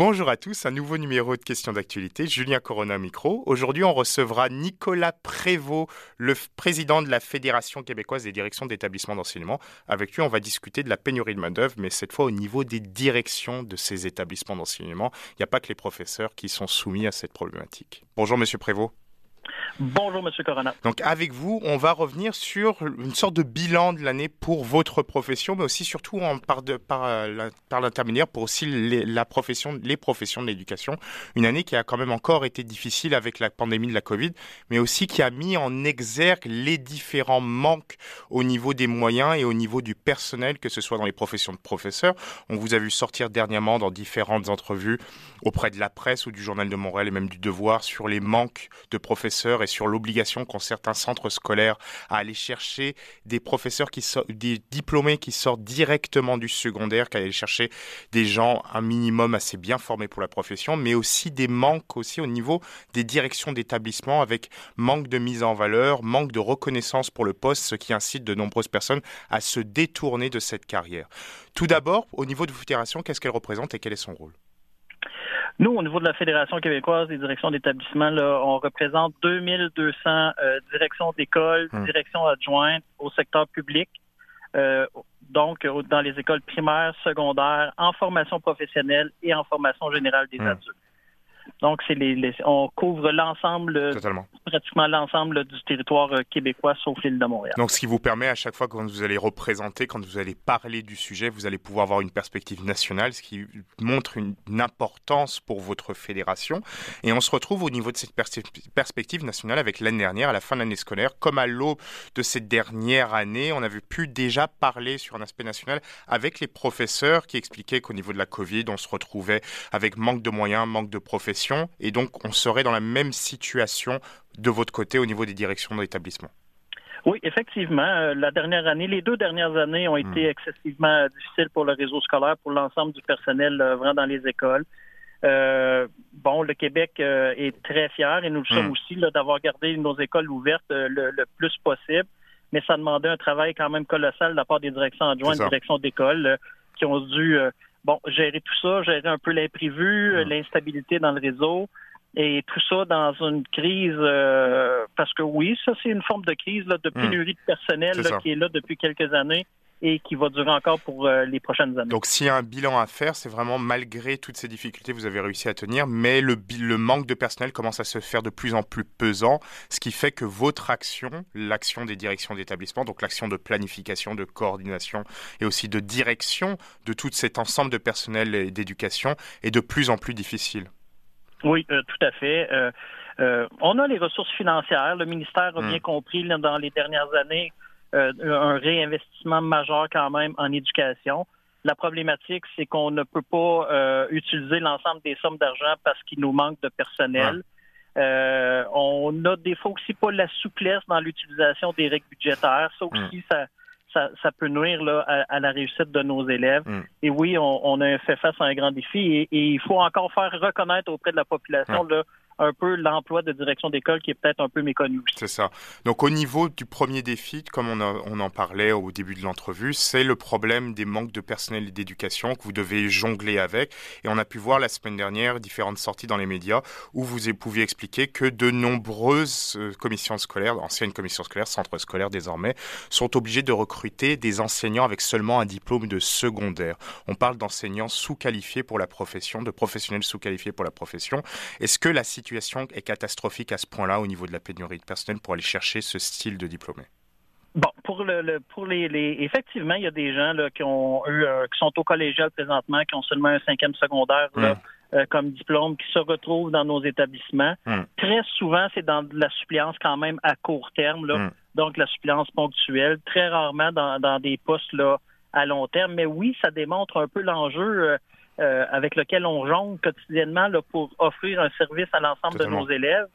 Bonjour à tous, un nouveau numéro de questions d'actualité, Julien Corona micro. Aujourd'hui, on recevra Nicolas Prévost, le président de la Fédération québécoise des directions d'établissements d'enseignement. Avec lui, on va discuter de la pénurie de main-d'œuvre, mais cette fois au niveau des directions de ces établissements d'enseignement. Il n'y a pas que les professeurs qui sont soumis à cette problématique. Bonjour, monsieur Prévost. Bonjour, Monsieur Corona. Donc, avec vous, on va revenir sur une sorte de bilan de l'année pour votre profession, mais aussi surtout euh, par l'intermédiaire pour aussi les, la profession, les professions de l'éducation. Une année qui a quand même encore été difficile avec la pandémie de la Covid, mais aussi qui a mis en exergue les différents manques au niveau des moyens et au niveau du personnel, que ce soit dans les professions de professeurs. On vous a vu sortir dernièrement dans différentes entrevues auprès de la presse ou du Journal de Montréal et même du Devoir sur les manques de professeurs et sur l'obligation qu'ont certains centres scolaires à aller chercher des professeurs qui sortent, des diplômés qui sortent directement du secondaire, qu'à aller chercher des gens un minimum assez bien formés pour la profession, mais aussi des manques aussi au niveau des directions d'établissement avec manque de mise en valeur, manque de reconnaissance pour le poste, ce qui incite de nombreuses personnes à se détourner de cette carrière. Tout d'abord, au niveau de fédération, qu'est-ce qu'elle représente et quel est son rôle? Nous, au niveau de la Fédération québécoise des directions d'établissement, on représente 2200 euh, directions d'école, hmm. directions adjointes au secteur public. Euh, donc, dans les écoles primaires, secondaires, en formation professionnelle et en formation générale des hmm. adultes. Donc, c'est les, on couvre l'ensemble, pratiquement l'ensemble du territoire euh, québécois, sauf l'île de Montréal. Donc, ce qui vous permet à chaque fois quand vous allez représenter, quand vous allez parler du sujet, vous allez pouvoir avoir une perspective nationale, ce qui montre une, importance pour votre fédération. Et on se retrouve au niveau de cette perspective nationale avec l'année dernière, à la fin de l'année scolaire, comme à l'aube de cette dernière année, on avait pu déjà parler sur un aspect national avec les professeurs qui expliquaient qu'au niveau de la Covid, on se retrouvait avec manque de moyens, manque de professeurs et donc on serait dans la même situation de votre côté au niveau des directions de l'établissement. Oui, effectivement. Euh, la dernière année, les deux dernières années ont été hmm. excessivement difficiles pour le réseau scolaire, pour l'ensemble du personnel euh, vraiment dans les écoles. Euh, bon, le Québec est très fier et nous le sommes hmm. aussi d'avoir gardé nos écoles ouvertes le, plus possible, mais ça demandait un travail quand même colossal de la part des directions adjointes, des directions d'école qui ont dû bon, gérer tout ça, gérer un peu l'imprévu, euh, l'instabilité dans le réseau. Et tout ça dans une crise, euh, parce que oui, ça c'est une forme de crise là, de hmm. pénurie de personnel qui est là depuis quelques années et qui va durer encore pour euh, les prochaines années. Donc s'il y a un bilan à faire, c'est vraiment malgré toutes ces difficultés, vous avez réussi à tenir, mais le, le, manque de personnel commence à se faire de plus en plus pesant, ce qui fait que votre action, l'action des directions d'établissement, donc l'action de planification, de coordination et aussi de direction de tout cet ensemble de personnel et d'éducation est de plus en plus difficile. Oui, euh, tout à fait. Euh, on a les ressources financières. Le ministère a hmm. bien compris dans les dernières années euh, un réinvestissement majeur quand même en éducation. La problématique, c'est qu'on ne peut pas euh, utiliser l'ensemble des sommes d'argent parce qu'il nous manque de personnel. Euh, on a des fois aussi pas la souplesse dans l'utilisation des règles budgétaires. Ça aussi, ça, ça, peut nuire là, à, la réussite de nos élèves. Mm. Et oui, on, a fait face à un grand défi et, il faut encore faire reconnaître auprès de la population là, un peu l'emploi de direction d'école qui est peut-être un peu méconnu. C'est ça. Donc au niveau du premier défi, comme on, on en parlait au début de l'entrevue, c'est le problème des manques de personnel d'éducation que vous devez jongler avec. Et on a pu voir la semaine dernière différentes sorties dans les médias où vous pouviez expliquer que de nombreuses euh, commissions scolaires, anciennes commissions scolaires, centres scolaires désormais, sont obligées de recruter des enseignants avec seulement un diplôme de secondaire. On parle d'enseignants sous-qualifiés pour la profession, de professionnels sous-qualifiés pour la profession. Est-ce que la situation situation est catastrophique à ce point-là au niveau de la pénurie de personnel pour aller chercher ce style de diplômé? Bon, pour le, pour les, effectivement, il y a des gens là, qui ont eu euh, qui sont au collégial présentement, qui ont seulement un cinquième secondaire hmm. euh, comme diplôme, qui se retrouvent dans nos établissements. Hmm. Très souvent, c'est dans de la suppléance quand même à court terme, là, hmm. donc la suppléance ponctuelle. Très rarement dans, dans des postes là à long terme. Mais oui, ça démontre un peu l'enjeu. Euh, euh, avec lequel on jongle quotidiennement là, pour offrir un service à l'ensemble de nos élèves.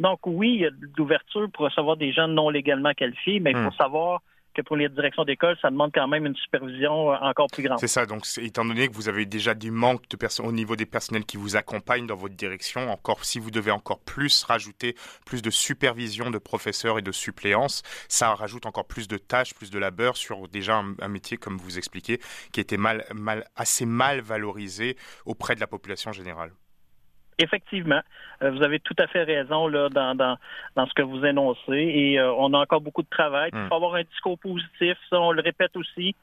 Donc oui, il y a de l'ouverture pour recevoir des jeunes non légalement qualifiés, mais il faut hmm. savoir que pour les directions d'école, ça demande quand même une supervision euh, encore plus grande. C'est ça. Donc, étant donné que vous avez déjà du manque de personnes au niveau des personnels qui vous accompagnent dans votre direction, encore si vous devez encore plus rajouter plus de supervision de professeurs et de suppléances, ça rajoute encore plus de tâches, plus de labeur sur déjà un, métier, comme vous expliquez, qui était mal, assez mal valorisé auprès de la population générale. Effectivement, euh, vous avez tout à fait raison là, dans, dans, dans ce que vous énoncez et euh, on a encore beaucoup de travail. Il hmm. faut avoir un discours positif, ça on le répète aussi.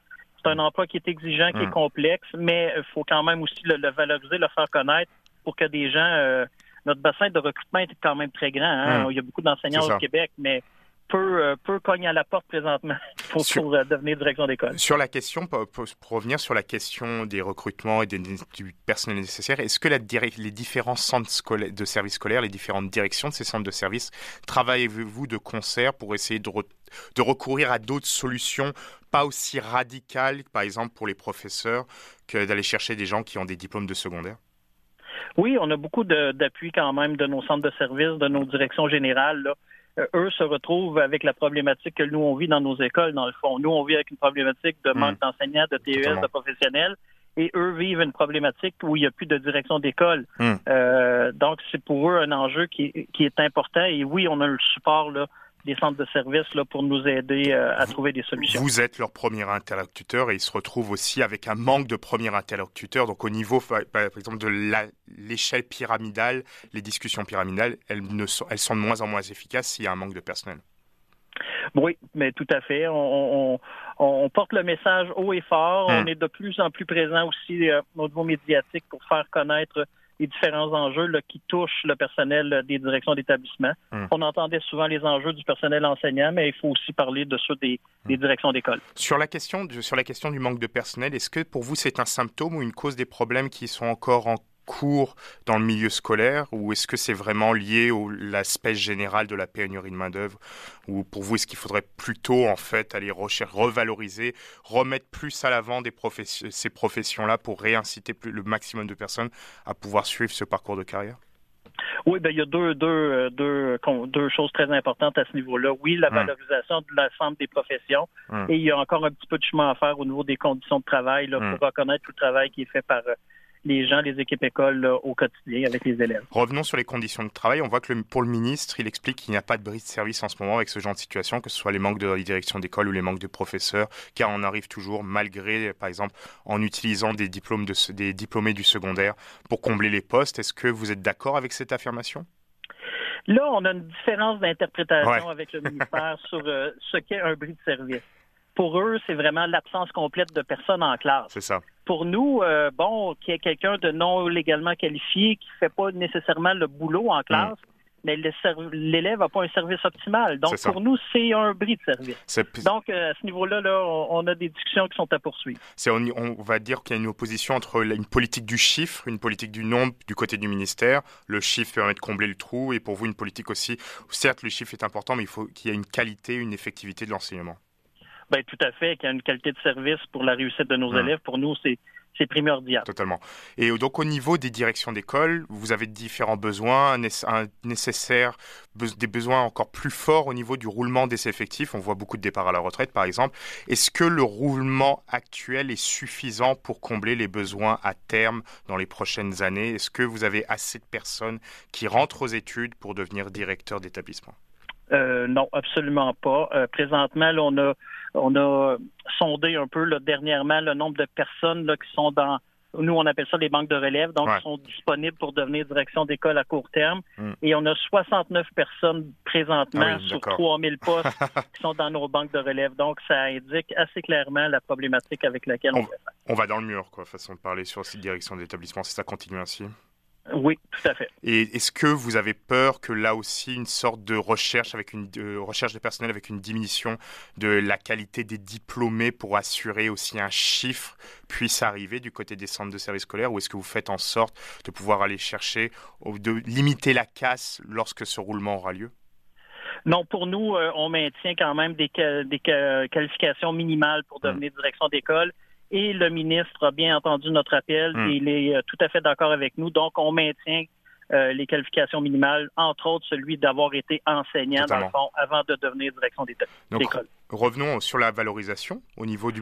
C'est un hmm. emploi qui est exigeant, qui est hmm. complexe, mais il faut quand même aussi le, valoriser, le faire connaître pour que des gens... Euh, notre bassin de recrutement est quand même très grand. Hein. Il y a beaucoup d'enseignants au Québec, mais peu, euh, peu cogne à la porte présentement pour, euh, devenir direction d'école. Sur la question, pour, revenir sur la question des recrutements et du personnel nécessaire, est-ce que la, les différents centres de services scolaires, les différentes directions de ces centres de services, travaillez-vous de concert pour essayer de, de recourir à d'autres solutions pas aussi radicales, par exemple pour les professeurs, que d'aller chercher des gens qui ont des diplômes de secondaire? Oui, on a beaucoup d'appui quand même de nos centres de services, de nos directions générales. Là. Eux se retrouvent avec la problématique que nous, on vit dans nos écoles, dans le fond. Nous, on vit avec une problématique de manque hmm. d'enseignants, de TES, de professionnels et eux vivent une problématique où il n'y a plus de direction d'école. Hmm. Euh, donc, c'est pour eux un enjeu qui, qui, est important. Et oui, on a le support là, des centres de services là, pour nous aider euh, à trouver des solutions. Vous êtes leur premier interlocuteur et ils se retrouvent aussi avec un manque de premier interlocuteur. Donc au niveau, par exemple, de l'échelle pyramidale, les discussions pyramidales, elles, ne sont, elles sont de moins en moins efficaces s'il y a un manque de personnel. Oui, mais tout à fait. On, porte le message haut et fort. On hum. est de plus en plus présent aussi euh, au niveau médiatique pour faire connaître les différents enjeux là, qui touchent le personnel des directions d'établissement. Hum. On entendait souvent les enjeux du personnel enseignant, mais il faut aussi parler de ceux des, des directions d'école. Sur la question sur la question du manque de personnel, est-ce que pour vous c'est un symptôme ou une cause des problèmes qui sont encore en cours dans le milieu scolaire ou est-ce que c'est vraiment lié à l'aspect général de la pénurie de main-d'œuvre? Ou pour vous est-ce qu'il faudrait plutôt en fait aller rechercher, revaloriser, remettre plus à l'avant des ces professions-là pour réinciter plus, le maximum de personnes à pouvoir suivre ce parcours de carrière? Oui, ben, il y a deux, deux, deux, deux choses très importantes à ce niveau-là. Oui, la hum. valorisation de l'ensemble des professions hum. et il y a encore un petit peu de chemin à faire au niveau des conditions de travail là, hum. pour reconnaître tout le travail qui est fait par les gens, les équipes écoles au quotidien avec les élèves. Revenons sur les conditions de travail. On voit que pour le ministre, il explique qu'il n'y a pas de brise de service en ce moment avec ce genre de situation, que ce soit les manques de direction d'école ou les manques de professeurs, car on arrive toujours, malgré, par exemple, en utilisant des, diplômes de, des diplômés du secondaire pour combler les postes. Est-ce que vous êtes d'accord avec cette affirmation? Là, on a une différence d'interprétation avec le ministère sur euh, ce qu'est un bris de service pour eux, c'est vraiment l'absence complète de personnes en classe. C'est ça. Pour nous, euh, bon, qu'il y ait quelqu'un de non légalement qualifié qui ne fait pas nécessairement le boulot en classe, mm. mais l'élève n'a pas un service optimal. Donc, pour nous, c'est un bris de service. Donc, euh, à ce niveau-là, là, on, a des discussions qui sont à poursuivre. On, on, va dire qu'il y a une opposition entre une politique du chiffre, une politique du nombre du côté du ministère. Le chiffre permet de combler le trou, et pour vous, une politique aussi. Certes, le chiffre est important, mais il faut qu'il y ait une qualité, une effectivité de l'enseignement. Ben, tout à fait, qu'il y a une qualité de service pour la réussite de nos hum. élèves. Pour nous, c'est c'est primordial. Totalement. Et donc au niveau des directions d'école, vous avez différents besoins nécessaires, des besoins encore plus forts au niveau du roulement des effectifs. On voit beaucoup de départs à la retraite, par exemple. Est-ce que le roulement actuel est suffisant pour combler les besoins à terme dans les prochaines années? Est-ce que vous avez assez de personnes qui rentrent aux études pour devenir directeur d'établissement? Euh, non, absolument pas. Euh, présentement, on a on a sondé un peu dernièrement le nombre de personnes qui sont dans nous, on appelle ça les banques de relève, donc qui sont disponibles pour devenir direction d'école à court terme. Hmm. Et on a 69 personnes présentement ah sur 3000 postes qui sont dans nos banques de relève. Donc, ça indique assez clairement la problématique avec laquelle on, on, on va dans le mur, quoi, façon de parler sur cette direction d'établissement, si ça continue ainsi. Oui, tout à fait. Et est-ce que vous avez peur que là aussi une sorte de recherche avec une recherche de personnel avec une diminution de la qualité des diplômés pour assurer aussi un chiffre puisse arriver du côté des centres de services scolaires? Ou est-ce que vous faites en sorte de pouvoir aller chercher de limiter la casse lorsque ce roulement aura lieu? Non, pour nous, euh, on maintient quand même des, des qualifications minimales pour hum. devenir direction d'école et le ministre a bien entendu notre appel hmm. et il est euh, tout à fait d'accord avec nous. Donc, on maintient euh, les qualifications minimales, entre autres celui d'avoir été enseignant dans le fond avant de devenir direction d'école. Revenons sur la valorisation au niveau du,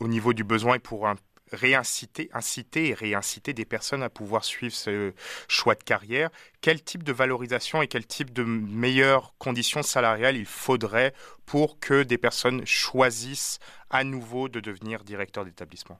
au niveau du besoin pour un réinciter, inciter et réinciter des personnes à pouvoir suivre ce choix de carrière. Quel type de valorisation et quel type de meilleures conditions salariales il faudrait pour que des personnes choisissent à nouveau de devenir directeur d'établissement?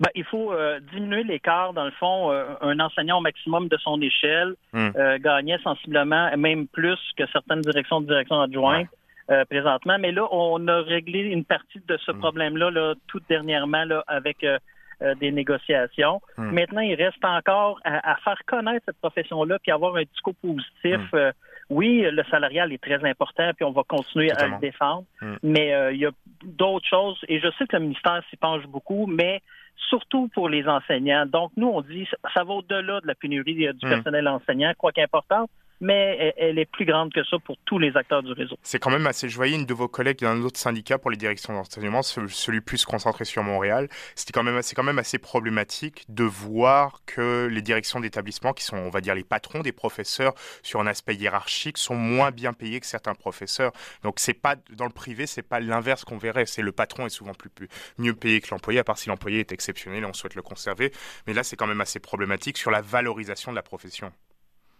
Ben, il faut euh, diminuer l'écart, dans le fond. Euh, un enseignant au maximum de son échelle euh, gagnait sensiblement, même plus que certaines directions de direction adjointe. Euh, présentement. Mais là, on a réglé une partie de ce mm. problème-là là, tout dernièrement là, avec euh, euh, des négociations. Mm. Maintenant, il reste encore à, faire connaître cette profession-là puis avoir un discours positif. Mm. oui, le salarial est très important, puis on va continuer à le défendre. Mais il y a d'autres choses, et je sais que le ministère s'y penche beaucoup, mais surtout pour les enseignants. Donc, nous, on dit ça va au-delà de la pénurie du personnel enseignant, quoi qu'importante mais elle est plus grande que ça pour tous les acteurs du réseau. C'est quand même assez. Voyais une de vos collègues d'un autre syndicat pour les directions d'enseignement, celui plus concentré sur Montréal. Quand c'est quand même assez problématique de voir que les directions d'établissement, qui sont, on va dire, les patrons des professeurs sur un aspect hiérarchique, sont moins bien payés que certains professeurs. Donc c'est pas dans le privé, c'est pas l'inverse qu'on verrait. C'est le patron est souvent plus, plus mieux payé que l'employé, à part si l'employé est exceptionnel et on souhaite le conserver. Mais là, c'est quand même assez problématique sur la valorisation de la profession.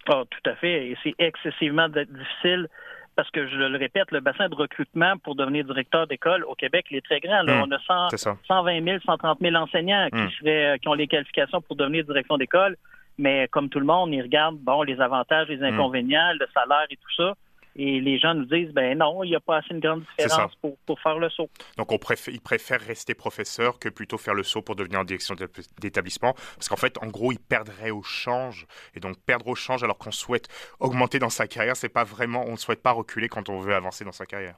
Ah, tout à fait. Et c'est excessivement difficile parce que je le répète, le bassin de recrutement pour devenir directeur d'école au Québec, il est très grand. Là. Hmm. On a 120 000, 130 000 enseignants qui, hmm. seraient, euh, qui ont les qualifications pour devenir direction d'école. Mais comme tout le monde, ils regardent bon les avantages, les hmm. inconvénients, le salaire et tout ça. Et les gens nous disent, ben non, il n'y a pas assez une grande différence pour, pour, faire le saut. Donc, on préfère, ils préfèrent rester professeur que plutôt faire le saut pour devenir en direction d'établissement. Parce qu'en fait, en gros, ils perdraient au change. Et donc, perdre au change alors qu'on souhaite augmenter dans sa carrière, c'est pas vraiment, on ne souhaite pas reculer quand on veut avancer dans sa carrière.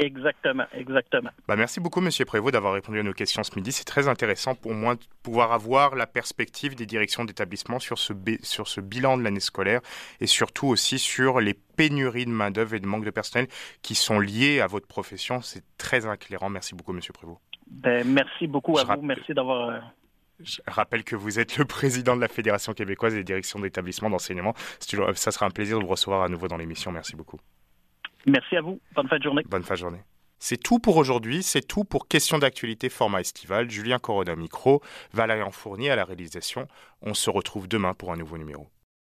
Exactement, exactement. Bah, merci beaucoup, Monsieur Prévost, d'avoir répondu à nos questions ce midi. C'est très intéressant pour moi de pouvoir avoir la perspective des directions d'établissement sur ce, sur ce bilan de l'année scolaire et surtout aussi sur les pénuries de main-d'œuvre et de manque de personnel qui sont liées à votre profession. C'est très éclairant. Merci beaucoup, Monsieur Prévost. Ben, merci beaucoup à vous. Merci d'avoir. Euh, Je rappelle que vous êtes le président de la Fédération québécoise des directions d'établissement d'enseignement. Ça sera un plaisir de vous recevoir à nouveau dans l'émission. Merci beaucoup. Merci à vous. Bonne fin de journée. Bonne fin de journée. C'est tout pour aujourd'hui, c'est tout pour Questions d'actualité format estival. Julien Corona micro, Valérian Fournier à la réalisation. On se retrouve demain pour un nouveau numéro.